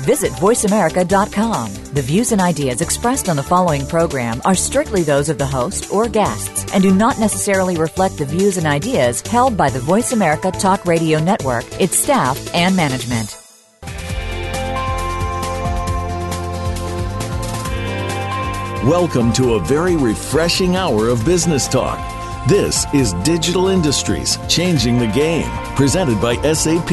Visit VoiceAmerica.com. The views and ideas expressed on the following program are strictly those of the host or guests and do not necessarily reflect the views and ideas held by the Voice America Talk Radio Network, its staff, and management. Welcome to a very refreshing hour of business talk. This is Digital Industries Changing the Game, presented by SAP.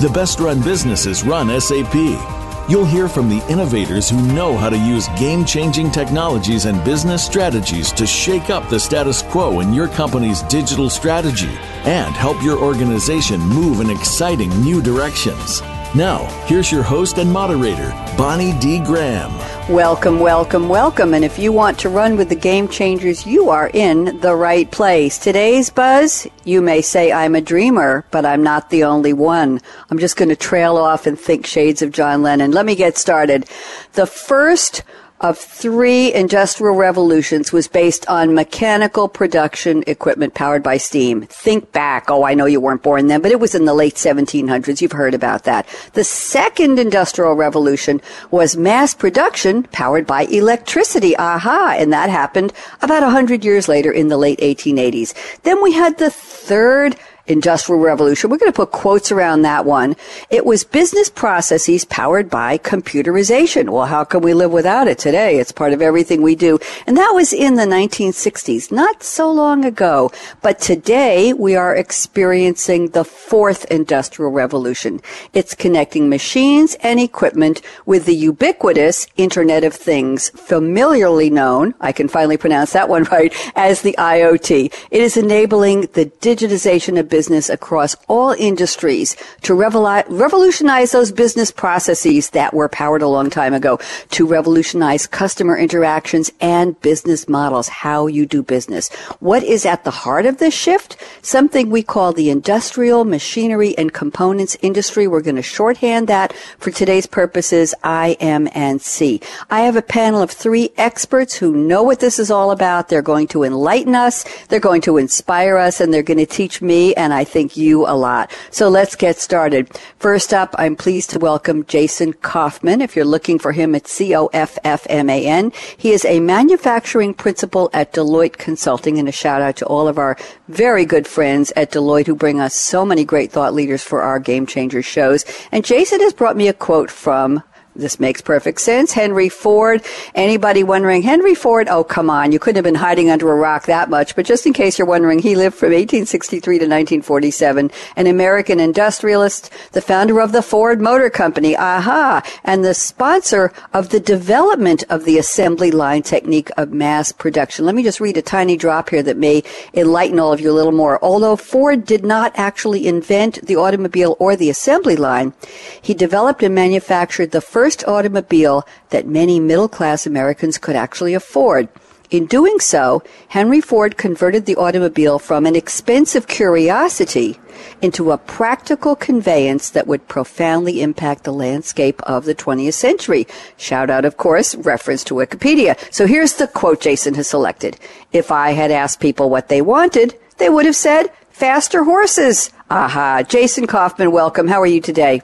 The best run businesses run SAP. You'll hear from the innovators who know how to use game changing technologies and business strategies to shake up the status quo in your company's digital strategy and help your organization move in exciting new directions. Now, here's your host and moderator, Bonnie D. Graham. Welcome, welcome, welcome. And if you want to run with the game changers, you are in the right place. Today's buzz, you may say I'm a dreamer, but I'm not the only one. I'm just going to trail off and think shades of John Lennon. Let me get started. The first of three industrial revolutions was based on mechanical production equipment powered by steam. Think back. Oh, I know you weren't born then, but it was in the late 1700s. You've heard about that. The second industrial revolution was mass production powered by electricity. Aha. And that happened about 100 years later in the late 1880s. Then we had the third Industrial Revolution. We're going to put quotes around that one. It was business processes powered by computerization. Well, how can we live without it today? It's part of everything we do. And that was in the 1960s, not so long ago. But today we are experiencing the fourth Industrial Revolution. It's connecting machines and equipment with the ubiquitous Internet of Things, familiarly known, I can finally pronounce that one right, as the IoT. It is enabling the digitization of business business across all industries to revolutionize those business processes that were powered a long time ago, to revolutionize customer interactions and business models, how you do business. What is at the heart of this shift? Something we call the industrial machinery and components industry. We're going to shorthand that for today's purposes, IM&C. I have a panel of three experts who know what this is all about. They're going to enlighten us, they're going to inspire us, and they're going to teach me and I think you a lot. So let's get started. First up, I'm pleased to welcome Jason Coffman. If you're looking for him, it's C-O-F-F-M-A-N. He is a manufacturing principal at Deloitte Consulting and a shout out to all of our very good friends at Deloitte who bring us so many great thought leaders for our Game Changers shows. And Jason has brought me a quote from this makes perfect sense. Henry Ford. Anybody wondering, Henry Ford? Oh, come on. You couldn't have been hiding under a rock that much. But just in case you're wondering, he lived from 1863 to 1947. An American industrialist, the founder of the Ford Motor Company. Aha. And the sponsor of the development of the assembly line technique of mass production. Let me just read a tiny drop here that may enlighten all of you a little more. Although Ford did not actually invent the automobile or the assembly line, he developed and manufactured the first first automobile that many middle class Americans could actually afford. In doing so, Henry Ford converted the automobile from an expensive curiosity into a practical conveyance that would profoundly impact the landscape of the 20th century. Shout out, of course, reference to Wikipedia. So here's the quote Jason has selected. If I had asked people what they wanted, they would have said, faster horses. Aha. Jason Coffman, welcome. How are you today?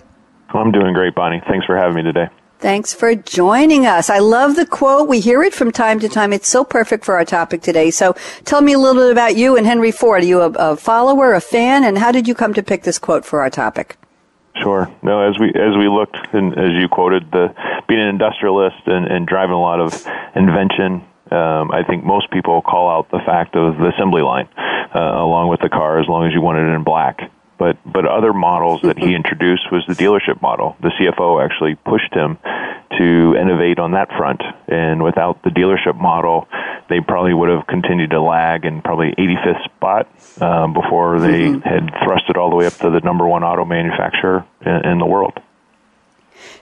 I'm doing great, Bonnie. Thanks for having me today. Thanks for joining us. I love the quote. We hear it from time to time. It's so perfect for our topic today. So tell me a little bit about you and Henry Ford. Are you a, a follower, a fan, and how did you come to pick this quote for our topic? Sure. No, as we as we looked and as you quoted, the being an industrialist and, and driving a lot of invention, um, I think most people call out the fact of the assembly line uh, along with the car, as long as you wanted it in black. But but other models that he introduced was the dealership model. The CFO actually pushed him to innovate on that front. And without the dealership model, they probably would have continued to lag in probably 85th spot um, before they mm-hmm. had thrust it all the way up to the number one auto manufacturer in, in the world.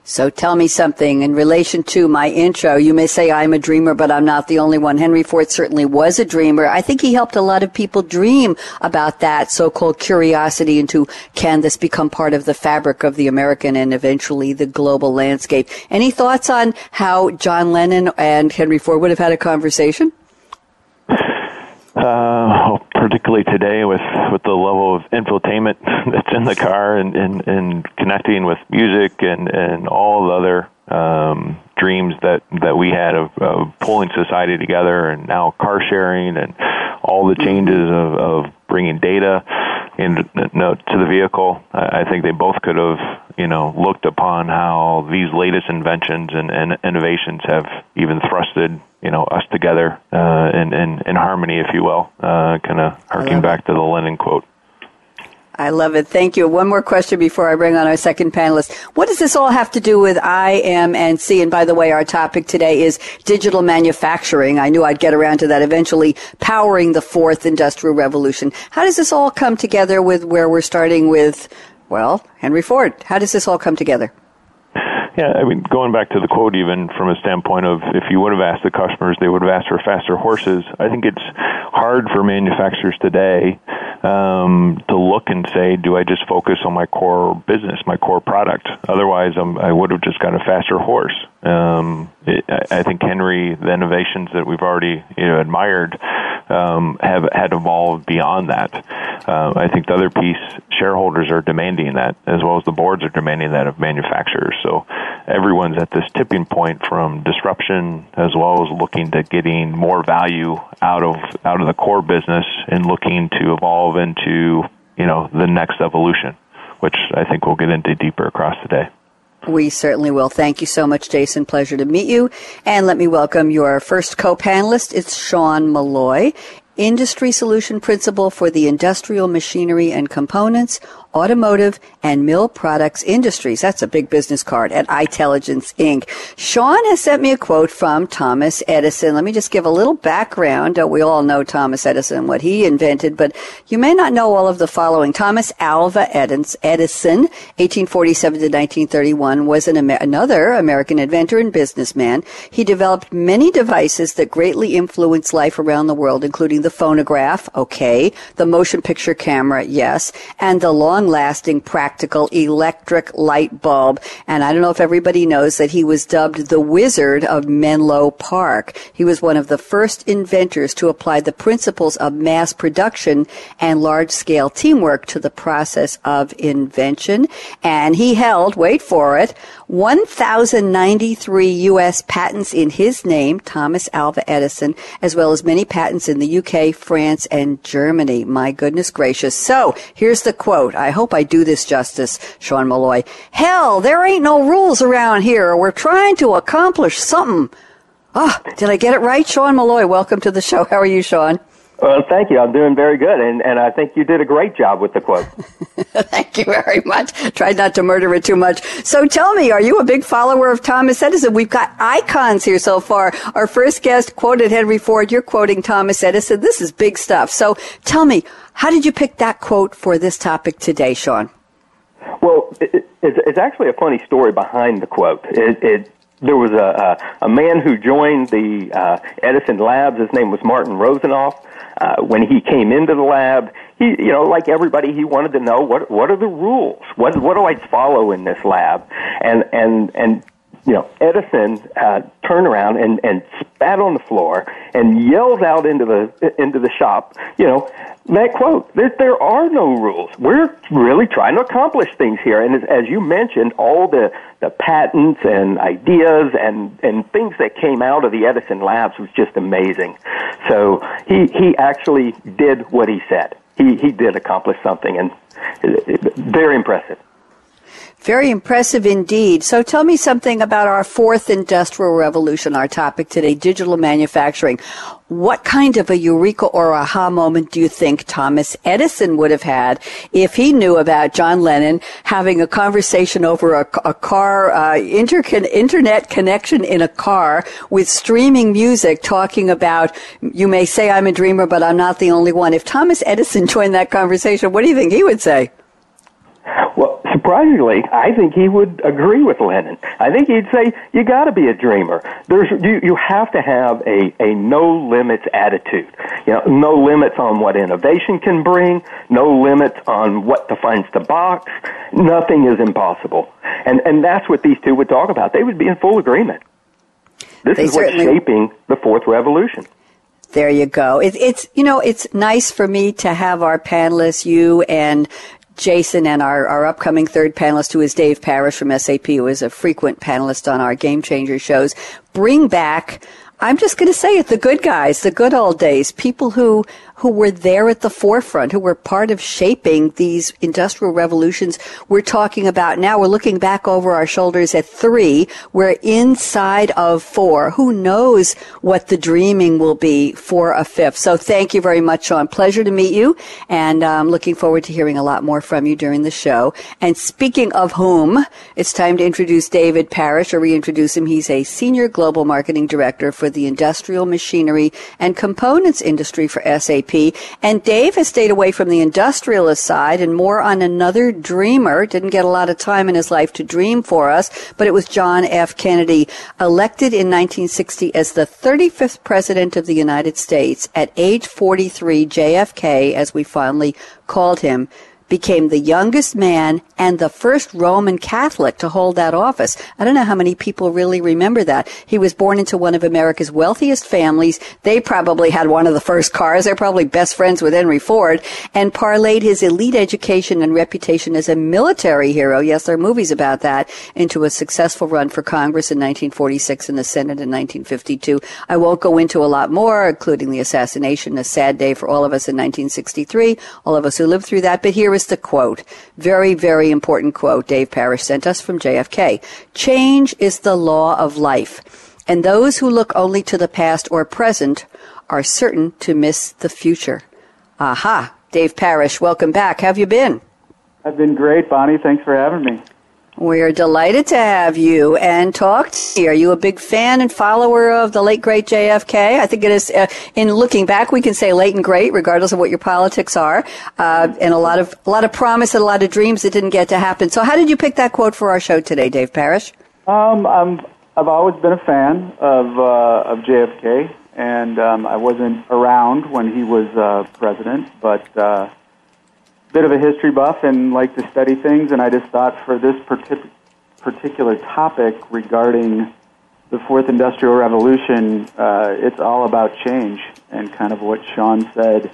So tell me something in relation to my intro. You may say I'm a dreamer, but I'm not the only one. Henry Ford certainly was a dreamer. I think he helped a lot of people dream about that so-called curiosity into can this become part of the fabric of the American and eventually the global landscape. Any thoughts on how John Lennon and Henry Ford would have had a conversation? Uh, particularly today with, with the level of infotainment that's in the car and, and, and connecting with music and, and all the other um, dreams that, that we had of, of pulling society together and now car sharing and all the changes of, of bringing data in, no, to the vehicle. I think they both could have, you know, looked upon how these latest inventions and, and innovations have even thrusted you know us together uh, in, in in harmony, if you will, uh, kind of harking back to the Lennon quote. I love it. Thank you. One more question before I bring on our second panelist. What does this all have to do with IM&C? And by the way, our topic today is digital manufacturing. I knew I'd get around to that eventually, powering the fourth industrial revolution. How does this all come together with where we're starting with, well, Henry Ford? How does this all come together? Yeah, I mean, going back to the quote, even from a standpoint of if you would have asked the customers, they would have asked for faster horses. I think it's hard for manufacturers today um, to look and say, do I just focus on my core business, my core product? Otherwise, um, I would have just got a faster horse. Um, it, I think Henry, the innovations that we've already you know admired, um, have had evolved beyond that. Uh, I think the other piece, shareholders are demanding that, as well as the boards are demanding that of manufacturers. So everyone's at this tipping point from disruption, as well as looking to getting more value out of out of the core business and looking to evolve into you know the next evolution, which I think we'll get into deeper across today. We certainly will. Thank you so much, Jason. Pleasure to meet you. And let me welcome your first co-panelist. It's Sean Molloy, Industry Solution Principal for the Industrial Machinery and Components, automotive, and mill products industries. That's a big business card at iTelligence Inc. Sean has sent me a quote from Thomas Edison. Let me just give a little background. Uh, we all know Thomas Edison, what he invented, but you may not know all of the following. Thomas Alva Edison, 1847 to 1931, was an another American inventor and businessman. He developed many devices that greatly influenced life around the world, including the phonograph, okay, the motion picture camera, yes, and the long long-lasting practical electric light bulb. And I don't know if everybody knows that he was dubbed the Wizard of Menlo Park. He was one of the first inventors to apply the principles of mass production and large-scale teamwork to the process of invention. And he held, wait for it, 1,093 U.S. patents in his name, Thomas Alva Edison, as well as many patents in the UK, France, and Germany. My goodness gracious. So, here's the quote. I hope I do this justice, Sean Molloy. Hell, there ain't no rules around here. We're trying to accomplish something. Ah, oh, did I get it right? Sean Molloy, welcome to the show. How are you, Sean? Well, thank you. I'm doing very good, and, and I think you did a great job with the quote. thank you very much. Tried not to murder it too much. So tell me, are you a big follower of Thomas Edison? We've got icons here so far. Our first guest quoted Henry Ford. You're quoting Thomas Edison. This is big stuff. So tell me, how did you pick that quote for this topic today, Sean? Well, it, it's, it's actually a funny story behind the quote. It, it there was a, a, a man who joined the uh, Edison labs. His name was Martin Rosanoff. Uh, when he came into the lab, he, you know, like everybody, he wanted to know what what are the rules? What what do I follow in this lab? And and and you know, Edison uh, turned around and, and spat on the floor and yells out into the into the shop, you know, that quote that there are no rules. We're really trying to accomplish things here, and as, as you mentioned, all the the patents and ideas and and things that came out of the Edison labs was just amazing. So he he actually did what he said. He he did accomplish something, and very impressive. Very impressive indeed. So tell me something about our fourth industrial revolution, our topic today, digital manufacturing. What kind of a eureka or aha moment do you think Thomas Edison would have had if he knew about John Lennon having a conversation over a, a car, uh, internet connection in a car with streaming music talking about, you may say I'm a dreamer, but I'm not the only one. If Thomas Edison joined that conversation, what do you think he would say? Well, surprisingly, I think he would agree with Lennon. I think he'd say you got to be a dreamer. There's you you have to have a a no limits attitude. You know, no limits on what innovation can bring, no limits on what defines the box. Nothing is impossible, and and that's what these two would talk about. They would be in full agreement. This they is what's shaping the fourth revolution. There you go. It, it's you know it's nice for me to have our panelists, you and Jason and our, our upcoming third panelist, who is Dave Parrish from SAP, who is a frequent panelist on our Game Changer shows, bring back I'm just going to say it, the good guys, the good old days, people who who were there at the forefront, who were part of shaping these industrial revolutions we're talking about now. We're looking back over our shoulders at three. We're inside of four. Who knows what the dreaming will be for a fifth? So thank you very much, Sean. Pleasure to meet you. And I'm um, looking forward to hearing a lot more from you during the show. And speaking of whom, it's time to introduce David Parrish or reintroduce him. He's a senior global marketing director for the industrial machinery and components industry for SAP. And Dave has stayed away from the industrialist side and more on another dreamer. Didn't get a lot of time in his life to dream for us, but it was John F. Kennedy, elected in 1960 as the 35th President of the United States. At age 43, JFK, as we fondly called him, became the youngest man and the first Roman Catholic to hold that office. I don't know how many people really remember that. He was born into one of America's wealthiest families. They probably had one of the first cars. They're probably best friends with Henry Ford and parlayed his elite education and reputation as a military hero. Yes, there are movies about that into a successful run for Congress in 1946 and the Senate in 1952. I won't go into a lot more, including the assassination, a sad day for all of us in 1963, all of us who lived through that. But here is the quote. Very, very important quote Dave Parrish sent us from JFK. Change is the law of life, and those who look only to the past or present are certain to miss the future. Aha. Dave Parrish, welcome back. How have you been? I've been great, Bonnie. Thanks for having me. We're delighted to have you and talk to you. Are you a big fan and follower of the late great JFK? I think it is. Uh, in looking back, we can say late and great, regardless of what your politics are, uh, and a lot of a lot of promise and a lot of dreams that didn't get to happen. So, how did you pick that quote for our show today, Dave Parrish? Um, I'm, I've always been a fan of uh, of JFK, and um, I wasn't around when he was uh, president, but uh, bit of a history buff and like to study things, and I just thought for this partic- particular topic regarding the fourth industrial revolution, uh, it's all about change and kind of what Sean said,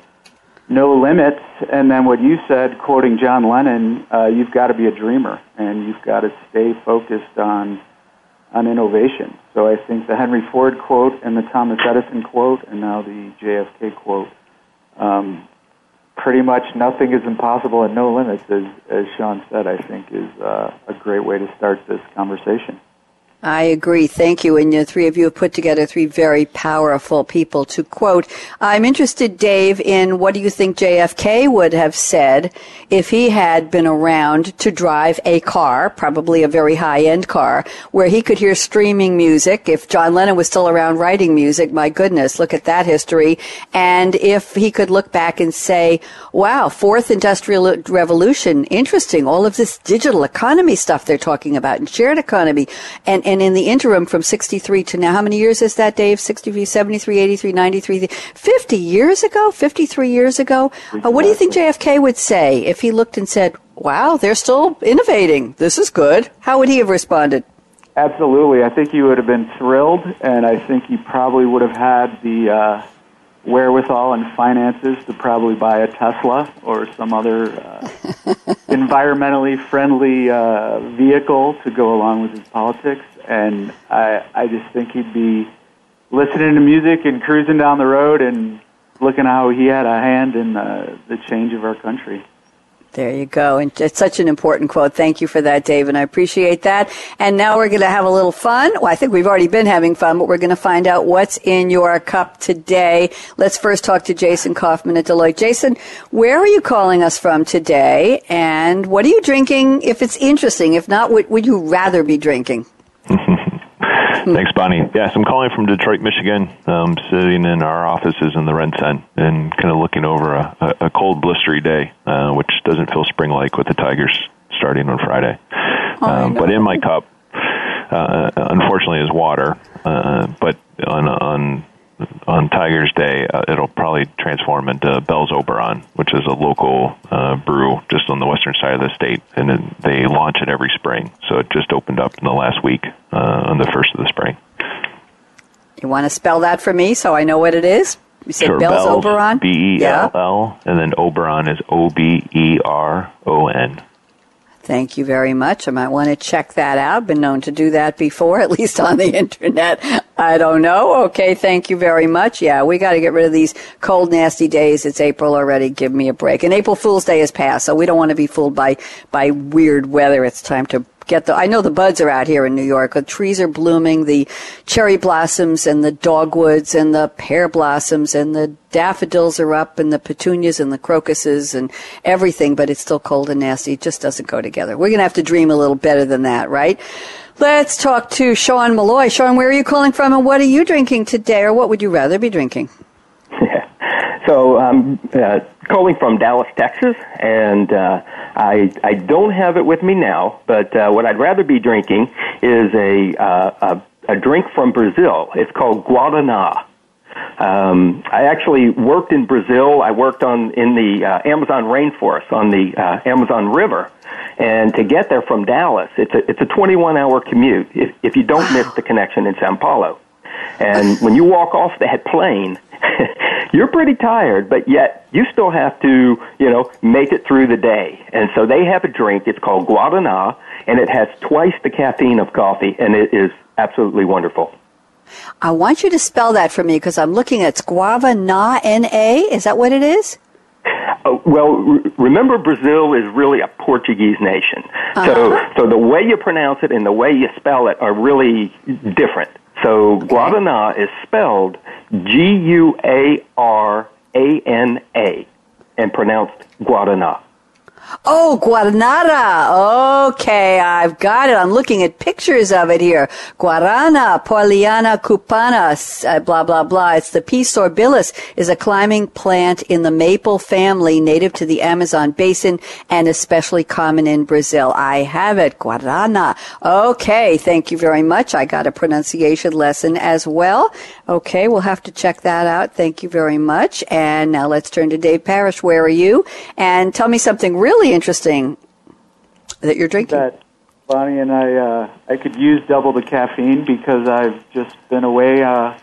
no limits, and then what you said, quoting John Lennon, uh, you've got to be a dreamer and you've got to stay focused on on innovation. So I think the Henry Ford quote and the Thomas Edison quote, and now the JFK quote, um, pretty much nothing is impossible and no limits, as, as Sean said, I think is uh, a great way to start this conversation. I agree. Thank you. And the three of you have put together three very powerful people to quote. I'm interested, Dave, in what do you think JFK would have said if he had been around to drive a car, probably a very high end car, where he could hear streaming music. If John Lennon was still around writing music, my goodness, look at that history. And if he could look back and say, wow, fourth industrial revolution, interesting. All of this digital economy stuff they're talking about and shared economy and and in the interim from 63 to now, how many years is that, Dave? 63, 73, 83, 93, 50 years ago? 53 years ago? Uh, what do you think JFK would say if he looked and said, wow, they're still innovating. This is good. How would he have responded? Absolutely. I think he would have been thrilled, and I think he probably would have had the uh, wherewithal and finances to probably buy a Tesla or some other uh, environmentally friendly uh, vehicle to go along with his politics and I I just think he'd be listening to music and cruising down the road and looking how he had a hand in the, the change of our country. There you go. And it's such an important quote. Thank you for that, Dave, and I appreciate that. And now we're going to have a little fun. Well, I think we've already been having fun, but we're going to find out what's in your cup today. Let's first talk to Jason Coffman at Deloitte. Jason, where are you calling us from today? And what are you drinking if it's interesting? If not, what would you rather be drinking? Thanks, Bonnie. Yes, I'm calling from Detroit, Michigan. Um, sitting in our offices in the RenCen and kind of looking over a, a, cold, blistery day, uh, which doesn't feel spring-like with the Tigers starting on Friday. Oh, um, but in my cup, uh, unfortunately, is water. Uh, but on on on Tiger's Day, uh, it'll probably transform into Bell's Oberon, which is a local uh, brew just on the western side of the state, and then they launch it every spring. So it just opened up in the last week uh, on the first of the spring. You want to spell that for me so I know what it is? You said sure, Bell's, Bell's Oberon? B E L L, and then Oberon is O B E R O N. Thank you very much. I might want to check that out. Been known to do that before, at least on the internet. I don't know. Okay, thank you very much. Yeah, we got to get rid of these cold, nasty days. It's April already. Give me a break. And April Fool's Day has passed, so we don't want to be fooled by by weird weather. It's time to get the. I know the buds are out here in New York. The trees are blooming. The cherry blossoms and the dogwoods and the pear blossoms and the daffodils are up and the petunias and the crocuses and everything. But it's still cold and nasty. It just doesn't go together. We're gonna have to dream a little better than that, right? Let's talk to Sean Molloy. Sean, where are you calling from and what are you drinking today or what would you rather be drinking? Yeah. So I'm uh, calling from Dallas, Texas, and uh, I I don't have it with me now. But uh, what I'd rather be drinking is a uh, a, a drink from Brazil. It's called Guaraná. Um, I actually worked in Brazil. I worked on in the uh, Amazon rainforest on the uh, Amazon River, and to get there from Dallas, it's a it's a 21 hour commute if if you don't miss the connection in Sao Paulo. And when you walk off that plane, you're pretty tired, but yet you still have to, you know, make it through the day. And so they have a drink. It's called Guaraná, and it has twice the caffeine of coffee, and it is absolutely wonderful. I want you to spell that for me because I'm looking at Guava Na N A. Is that what it is? Uh, well, re- remember Brazil is really a Portuguese nation. So, so the way you pronounce it and the way you spell it are really different. So Guaraná is spelled G U A R A N A and pronounced Guaraná. Oh, Guaranara. Okay, I've got it. I'm looking at pictures of it here. Guarana, Paullinia cupana, uh, blah, blah, blah. It's the P. sorbilis is a climbing plant in the maple family native to the Amazon basin and especially common in Brazil. I have it. Guarana. Okay, thank you very much. I got a pronunciation lesson as well. Okay, we'll have to check that out. Thank you very much. And now let's turn to Dave Parrish. Where are you? And tell me something really interesting that you're drinking. That Bonnie and I, uh, I could use double the caffeine because I've just been away uh,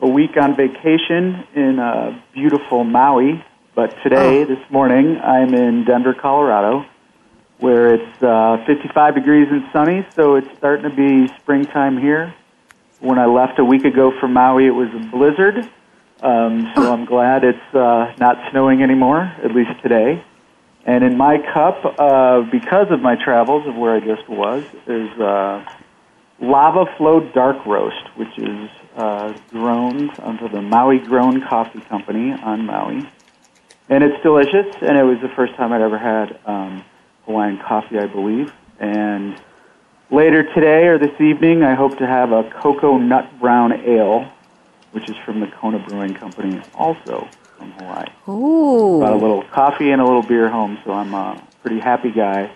a week on vacation in uh, beautiful Maui. But today, Oh. this morning, I'm in Denver, Colorado, where it's uh, 55 degrees and sunny. So it's starting to be springtime here. When I left a week ago from Maui, it was a blizzard. Um, so I'm glad it's uh, not snowing anymore, at least today. And in my cup, uh, because of my travels of where I just was, is uh, Lava Flow Dark Roast, which is uh, grown under the Maui Grown Coffee Company on Maui. And it's delicious, and it was the first time I'd ever had um, Hawaiian coffee, I believe. And later today or this evening, I hope to have a Cocoa Nut Brown Ale, which is from the Kona Brewing Company, also from Hawaii Ooh, brought a little coffee and a little beer home, so I'm a pretty happy guy.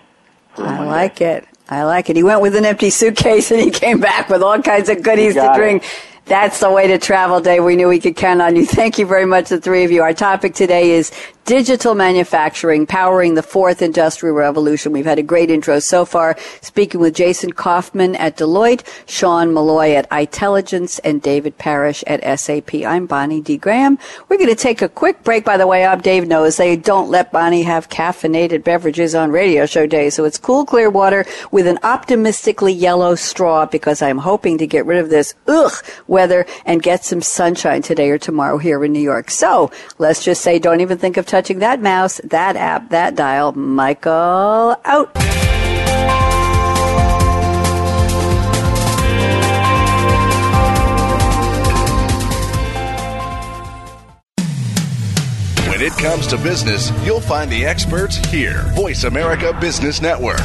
I like it. I like it. He went with an empty suitcase and he came back with all kinds of goodies to got it. That's the way to travel, Dave. We knew we could count on you. Thank you very much, the three of you. Our topic today is digital manufacturing, powering the fourth industrial revolution. We've had a great intro so far, speaking with Jason Coffman at Deloitte, Sean Molloy at iTelligence, and David Parrish at SAP. I'm Bonnie D. Graham. We're going to take a quick break. By the way, I'm Dave knows they don't let Bonnie have caffeinated beverages on radio show days, so it's cool, clear water with an optimistically yellow straw because I'm hoping to get rid of this ugh weather and get some sunshine today or tomorrow here in New York. So let's just say, don't even think of touching that mouse, that app, that dial. Michael out. When it comes to business, you'll find the experts here. Voice America Business Network.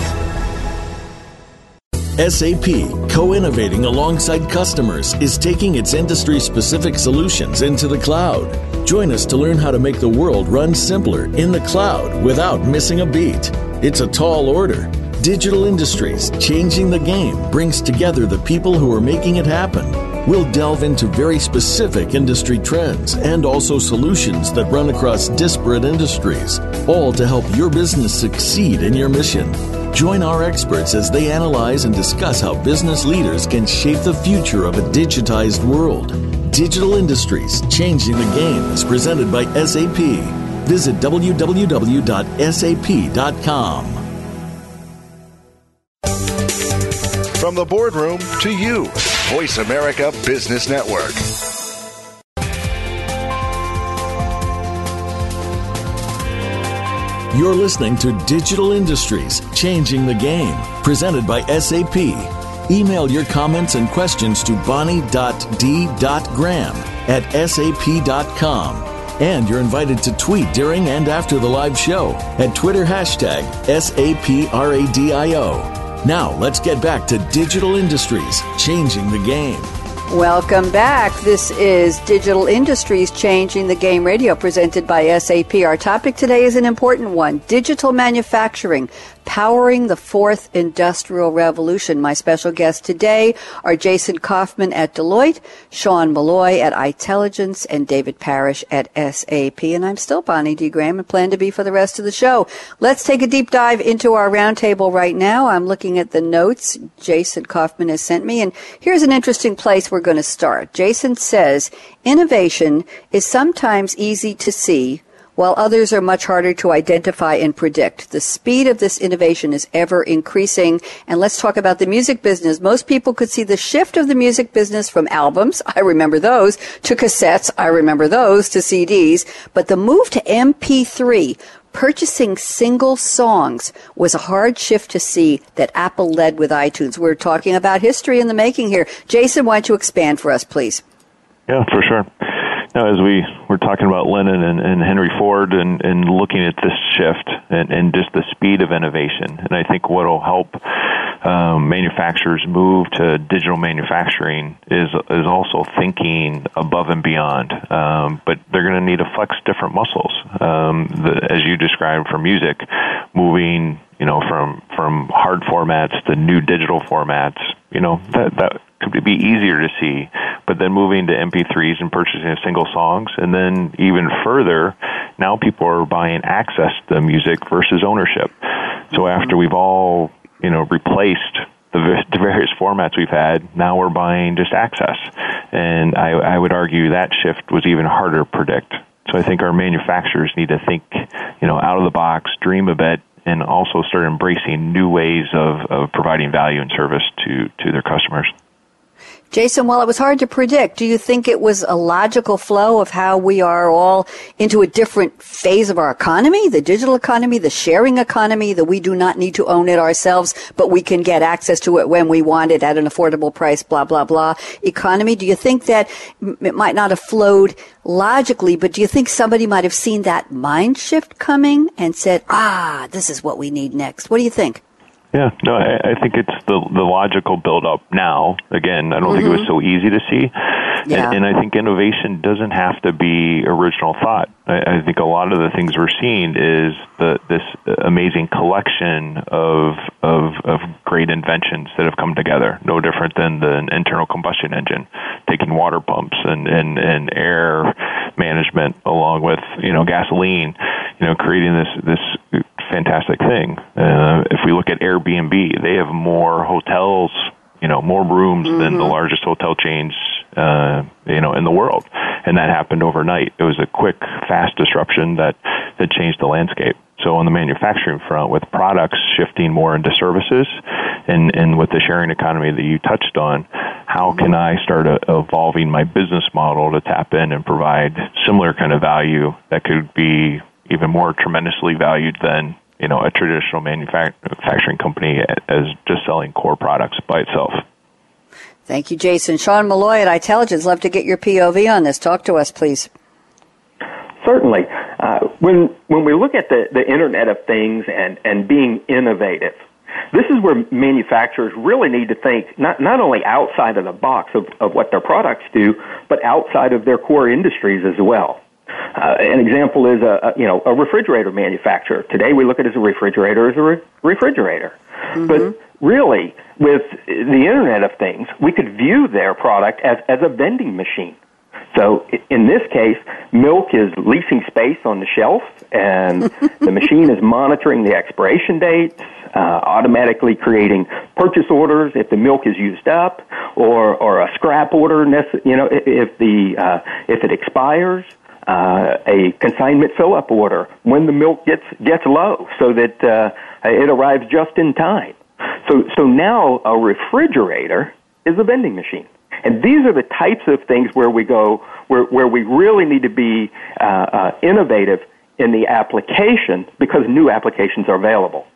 SAP, co innovating alongside customers, is taking its industry specific solutions into the cloud. Join us to learn how to make the world run simpler in the cloud without missing a beat. It's a tall order. Digital Industries Changing the Game brings together the people who are making it happen. We'll delve into very specific industry trends and also solutions that run across disparate industries, all to help your business succeed in your mission. Join our experts as they analyze and discuss how business leaders can shape the future of a digitized world. Digital Industries Changing the Game is presented by SAP. Visit www.sap.com. From the boardroom to you, Voice America Business Network. You're listening to Digital Industries Changing the Game, presented by SAP. Email your comments and questions to bonnie.d.graham at sap.com. And you're invited to tweet during and after the live show at Twitter hashtag SAPRADIO. Now, let's get back to Digital Industries Changing the Game. Welcome back. This is Digital Industries Changing the Game Radio presented by SAP. Our topic today is an important one digital manufacturing powering the fourth industrial revolution. My special guests today are Jason Coffman at Deloitte, Sean Molloy at iTelligence, and David Parrish at SAP. And I'm still Bonnie D. Graham and plan to be for the rest of the show. Let's take a deep dive into our roundtable right now. I'm looking at the notes Jason Coffman has sent me, and here's an interesting place we're going to start. Jason says, innovation is sometimes easy to see while others are much harder to identify and predict. The speed of this innovation is ever increasing. And let's talk about the music business. Most people could see the shift of the music business from albums, I remember those, to cassettes, I remember those, to CDs. But the move to MP3 purchasing single songs was a hard shift to see that Apple led with iTunes. We're talking about history in the making here. Jason, why don't you expand for us, please? Yeah, for sure as we were talking about Lennon and, and Henry Ford and, and looking at this shift and, and just the speed of innovation, and I think what will help um, manufacturers move to digital manufacturing is is also thinking above and beyond. Um, but they're going to need to flex different muscles, um, the, as you described for music, moving you know from from hard formats to new digital formats. You know that that could be easier to see. But then moving to MP3s and purchasing single songs, and then even further, now people are buying access to the music versus ownership. So mm-hmm. after we've all, you know, replaced the, the various formats we've had, now we're buying just access. And I, I would argue that shift was even harder to predict. So I think our manufacturers need to think, you know, out of the box, dream a bit, and also start embracing new ways of, of providing value and service to, to their customers. Jason, while it was hard to predict, do you think it was a logical flow of how we are all into a different phase of our economy, the digital economy, the sharing economy, that we do not need to own it ourselves, but we can get access to it when we want it at an affordable price, blah, blah, blah economy? Do you think that it might not have flowed logically, but do you think somebody might have seen that mind shift coming and said, ah, this is what we need next? What do you think? Yeah, no, I, I think it's the the logical build up now. Again, I don't mm-hmm. think it was mm-hmm. so easy to see, yeah. and, and I think innovation doesn't have to be original thought. I, I think a lot of the things we're seeing is the this amazing collection of of of great inventions that have come together. No different than the internal combustion engine, taking water pumps and and and air management along with you know gasoline, you know, creating this this fantastic thing. Uh, if we look at Airbnb, they have more hotels, you know, more rooms mm-hmm. than the mm-hmm. largest hotel chains, uh, you know, in the world. And that happened overnight. It was a quick, fast disruption that, that changed the landscape. So on the manufacturing front, with products shifting more into services and, and with the sharing economy that you touched on, how can I start a, evolving my business model to tap in and provide similar kind of value that could be even more tremendously valued than you know a traditional manufacturing company as just selling core products by itself. Thank you, Jason. Sean Molloy at iTelligence. Love to get your POV on this. Talk to us, please. Certainly. Uh, when when we look at the, the Internet of Things and, and being innovative, this is where manufacturers really need to think not, not only outside of the box of, of what their products do, but outside of their core industries as well. Uh, an example is a, a, you know a refrigerator manufacturer. Today we look at it as a refrigerator as a re- refrigerator. Mm-hmm. But really, with the Internet of Things, we could view their product as, as a vending machine. So in this case, milk is leasing space on the shelf, and the machine is monitoring the expiration dates, uh, automatically creating purchase orders if the milk is used up, or or a scrap order. You know, if the uh, if it expires. Uh, a consignment fill-up order when the milk gets gets low, so that uh, it arrives just in time. So so now a refrigerator is a vending machine. And these are the types of things where we go, where, where we really need to be uh, uh, innovative in the application because new applications are available.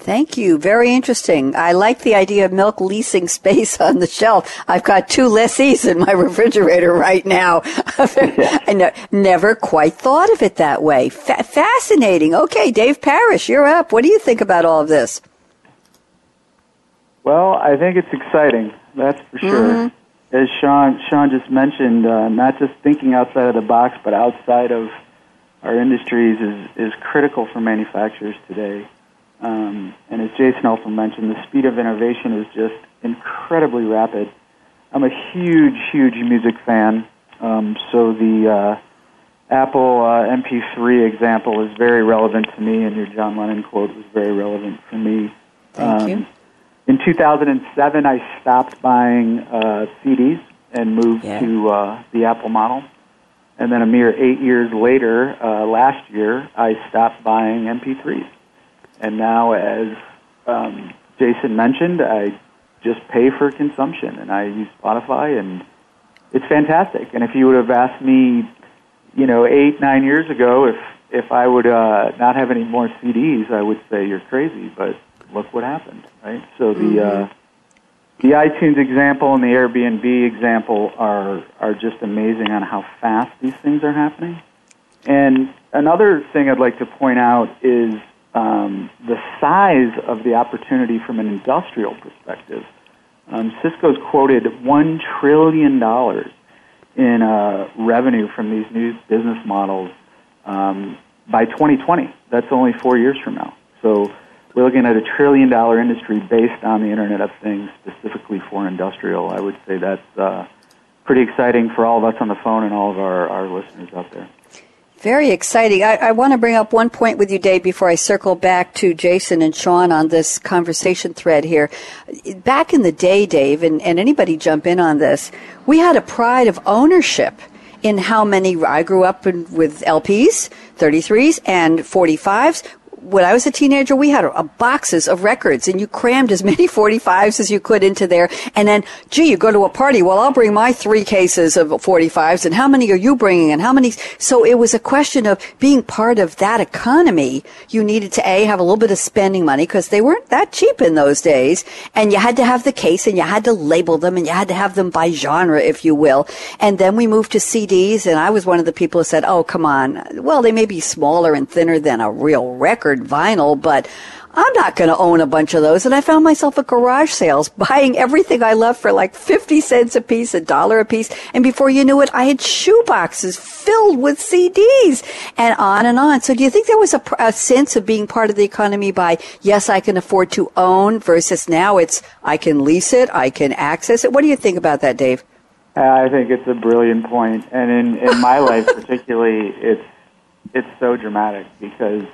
Thank you. Very interesting. I like the idea of milk leasing space on the shelf. I've got two lessees in my refrigerator right now. I never quite thought of it that way. Fa- fascinating. Okay, Dave Parrish, you're up. What do you think about all of this? Well, I think it's exciting. That's for sure. Mm-hmm. As Sean Sean just mentioned, uh, not just thinking outside of the box, but outside of our industries is is critical for manufacturers today. Um, and as Jason also mentioned, the speed of innovation is just incredibly rapid. I'm a huge, huge music fan, um, so the uh, Apple uh, MP3 example is very relevant to me, and your John Lennon quote was very relevant for me. Thank um, you. In 2007, I stopped buying uh, CDs and moved yeah. to uh, the Apple model. And then a mere eight years later, uh, last year, I stopped buying MP3s. And now, as um, Jason mentioned, I just pay for consumption and I use Spotify, and it's fantastic. And if you would have asked me, you know, eight, nine years ago, if if I would uh, not have any more CDs, I would say you're crazy. But look what happened, right? So the mm-hmm. uh, the iTunes example and the Airbnb example are are just amazing on how fast these things are happening. And another thing I'd like to point out is um, the size of the opportunity from an industrial perspective. Um, Cisco's quoted one trillion dollars in uh, revenue from these new business models um, by 2020. That's only four years from now. So we're looking at a trillion dollar industry based on the Internet of Things, specifically for industrial. I would say that's uh, pretty exciting for all of us on the phone and all of our, our listeners out there. Very exciting. I, I, want to bring up one point with you, Dave, before I circle back to Jason and Sean on this conversation thread here. Back in the day, Dave, and, and anybody jump in on this, we had a pride of ownership in how many I grew up in, with LPs, 33s, and 45s when I was a teenager, we had a, boxes of records and you crammed as many 45s as you could into there. And then, gee, you go to a party. Well, I'll bring my three cases of 45s and how many are you bringing and how many? So it was a question of being part of that economy. You needed to A, have a little bit of spending money because they weren't that cheap in those days. And you had to have the case and you had to label them and you had to have them by genre, if you will. And then we moved to CDs and I was one of the people who said, oh, come on. Well, they may be smaller and thinner than a real record record vinyl, but I'm not going to own a bunch of those. And I found myself at garage sales buying everything I love for like 50 cents a piece, a dollar a piece. And before you knew it, I had shoe boxes filled with CDs and on and on. So do you think there was a, a sense of being part of the economy by, yes, I can afford to own versus now it's, I can lease it, I can access it? What do you think about that, Dave? I think it's a brilliant point. And in, in my life particularly, it's, it's so dramatic because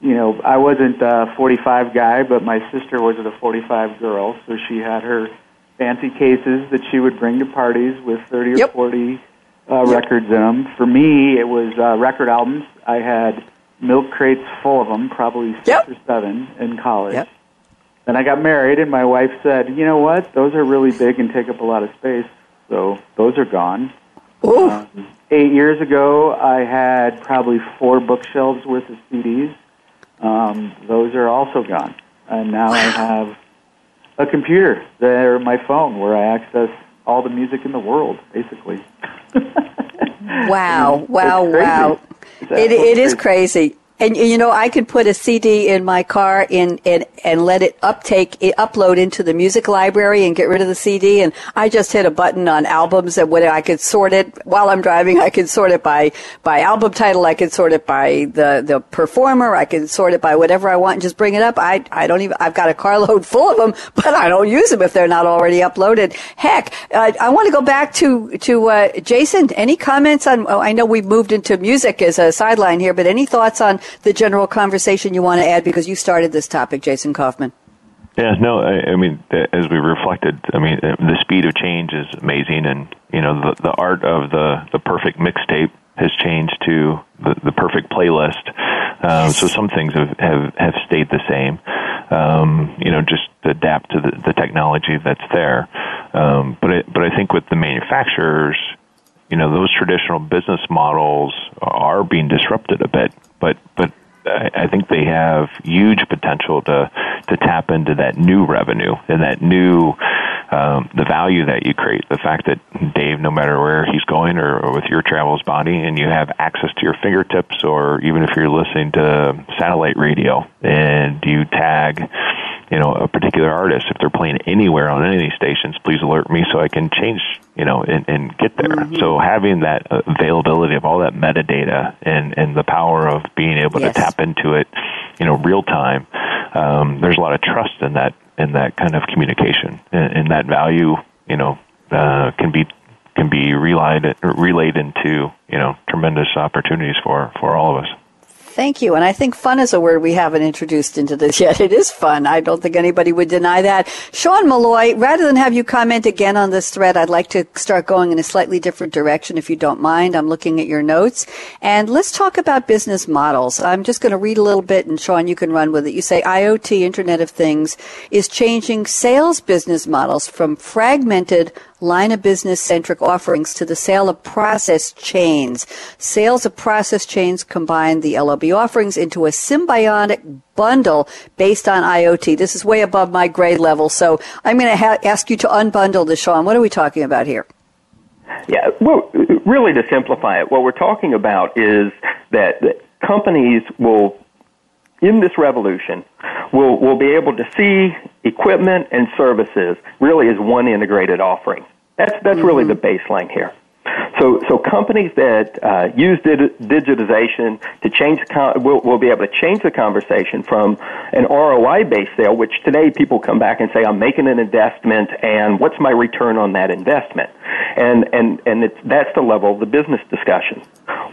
you know, I wasn't a 45 guy, but my sister was a 45 girl, so she had her fancy cases that she would bring to parties with 30 or yep. 40 uh, yep. records in them. For me, it was uh, record albums. I had milk crates full of them, probably six yep. or seven in college. Yep. Then I got married, and my wife said, "You know what? Those are really big and take up a lot of space, so those are gone." Um, eight years ago, I had probably four bookshelves worth of CDs um, those are also gone. And now I have a computer there, my phone, where I access all the music in the world, basically. wow! wow! Wow! It, it is crazy. And you know, I could put a CD in my car in, in and let it uptake, upload into the music library and get rid of the CD. And I just hit a button on albums and when I could sort it while I'm driving, I could sort it by by album title. I could sort it by the the performer. I could sort it by whatever I want and just bring it up. I I don't even. I've got a carload full of them, but I don't use them if they're not already uploaded. Heck, uh, I want to go back to to uh, Jason. Any comments on? Oh, I know we've moved into music as a sideline here, but any thoughts on the general conversation you want to add because you started this topic, Jason Coffman. Yeah, no, I, I mean, as we reflected, I mean, uh, the speed of change is amazing, and you know, the the art of the the perfect mixtape has changed to the, the perfect playlist. Um, so some things have, have, have stayed the same. Um, you know, just adapt to the, the technology that's there. Um, but it, but I think with the manufacturers, you know, those traditional business models are being disrupted a bit. But but I think they have huge potential to to tap into that new revenue and that new um, the value that you create. The fact that Dave, no matter where he's going or, or with your travels body, and you have access to your fingertips, or even if you're listening to satellite radio and you tag you know a particular artist if they're playing anywhere on any of these stations please alert me so i can change you know and, and get there mm-hmm. so having that availability of all that metadata and and the power of being able yes. to tap into it you know real time um, there's a lot of trust in that in that kind of communication and, and that value you know uh, can be can be relayed relayed into you know tremendous opportunities for for all of us Thank you. And I think fun is a word we haven't introduced into this yet. It is fun. I don't think anybody would deny that. Sean Molloy, rather than have you comment again on this thread, I'd like to start going in a slightly different direction if you don't mind. I'm looking at your notes. And let's talk about business models. I'm just going to read a little bit and Sean, you can run with it. You say IoT, Internet of Things, is changing sales business models from fragmented line of business centric offerings to the sale of process chains. Sales of process chains combine the LOB offerings into a symbiotic bundle based on IoT. This is way above my grade level, so I'm going to ha- ask you to unbundle this, Sean. What are we talking about here? Yeah, well, really to simplify it, what we're talking about is that, that companies will in this revolution, we'll, we'll be able to see equipment and services really as one integrated offering. That's, that's mm-hmm. really the baseline here. So, so companies that uh, use digitization to change con- will, will be able to change the conversation from an ROI-based sale, which today people come back and say, "I'm making an investment, and what's my return on that investment?" And and and it's, that's the level of the business discussion.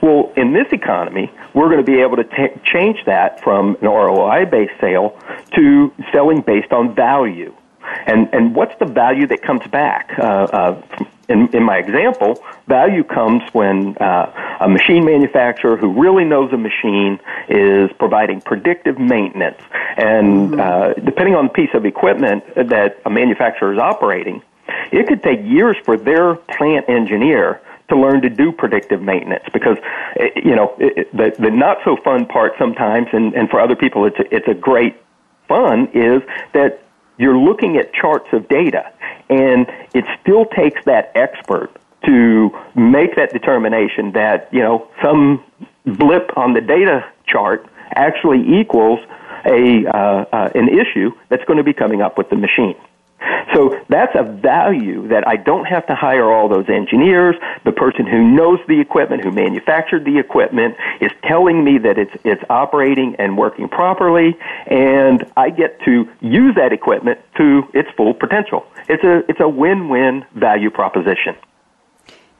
Well, in this economy, we're going to be able to t- change that from an ROI-based sale to selling based on value. And and what's the value that comes back? Uh, uh, in, in my example, value comes when uh, a machine manufacturer who really knows a machine is providing predictive maintenance. And mm-hmm. uh, depending on the piece of equipment that a manufacturer is operating, it could take years for their plant engineer to learn to do predictive maintenance because eh, you know the the not so fun part sometimes and and for other people it's a, it's a great fun is that you're looking at charts of data, and it still takes that expert to make that determination that, you know, some blip on the data chart actually equals a, uh, uh, an issue that's going to be coming up with the machine. So that's a value that I don't have to hire all those engineers. The person who knows the equipment, who manufactured the equipment, is telling me that it's, it's operating and working properly, and I get to use that equipment to its full potential. It's a, it's a win-win value proposition.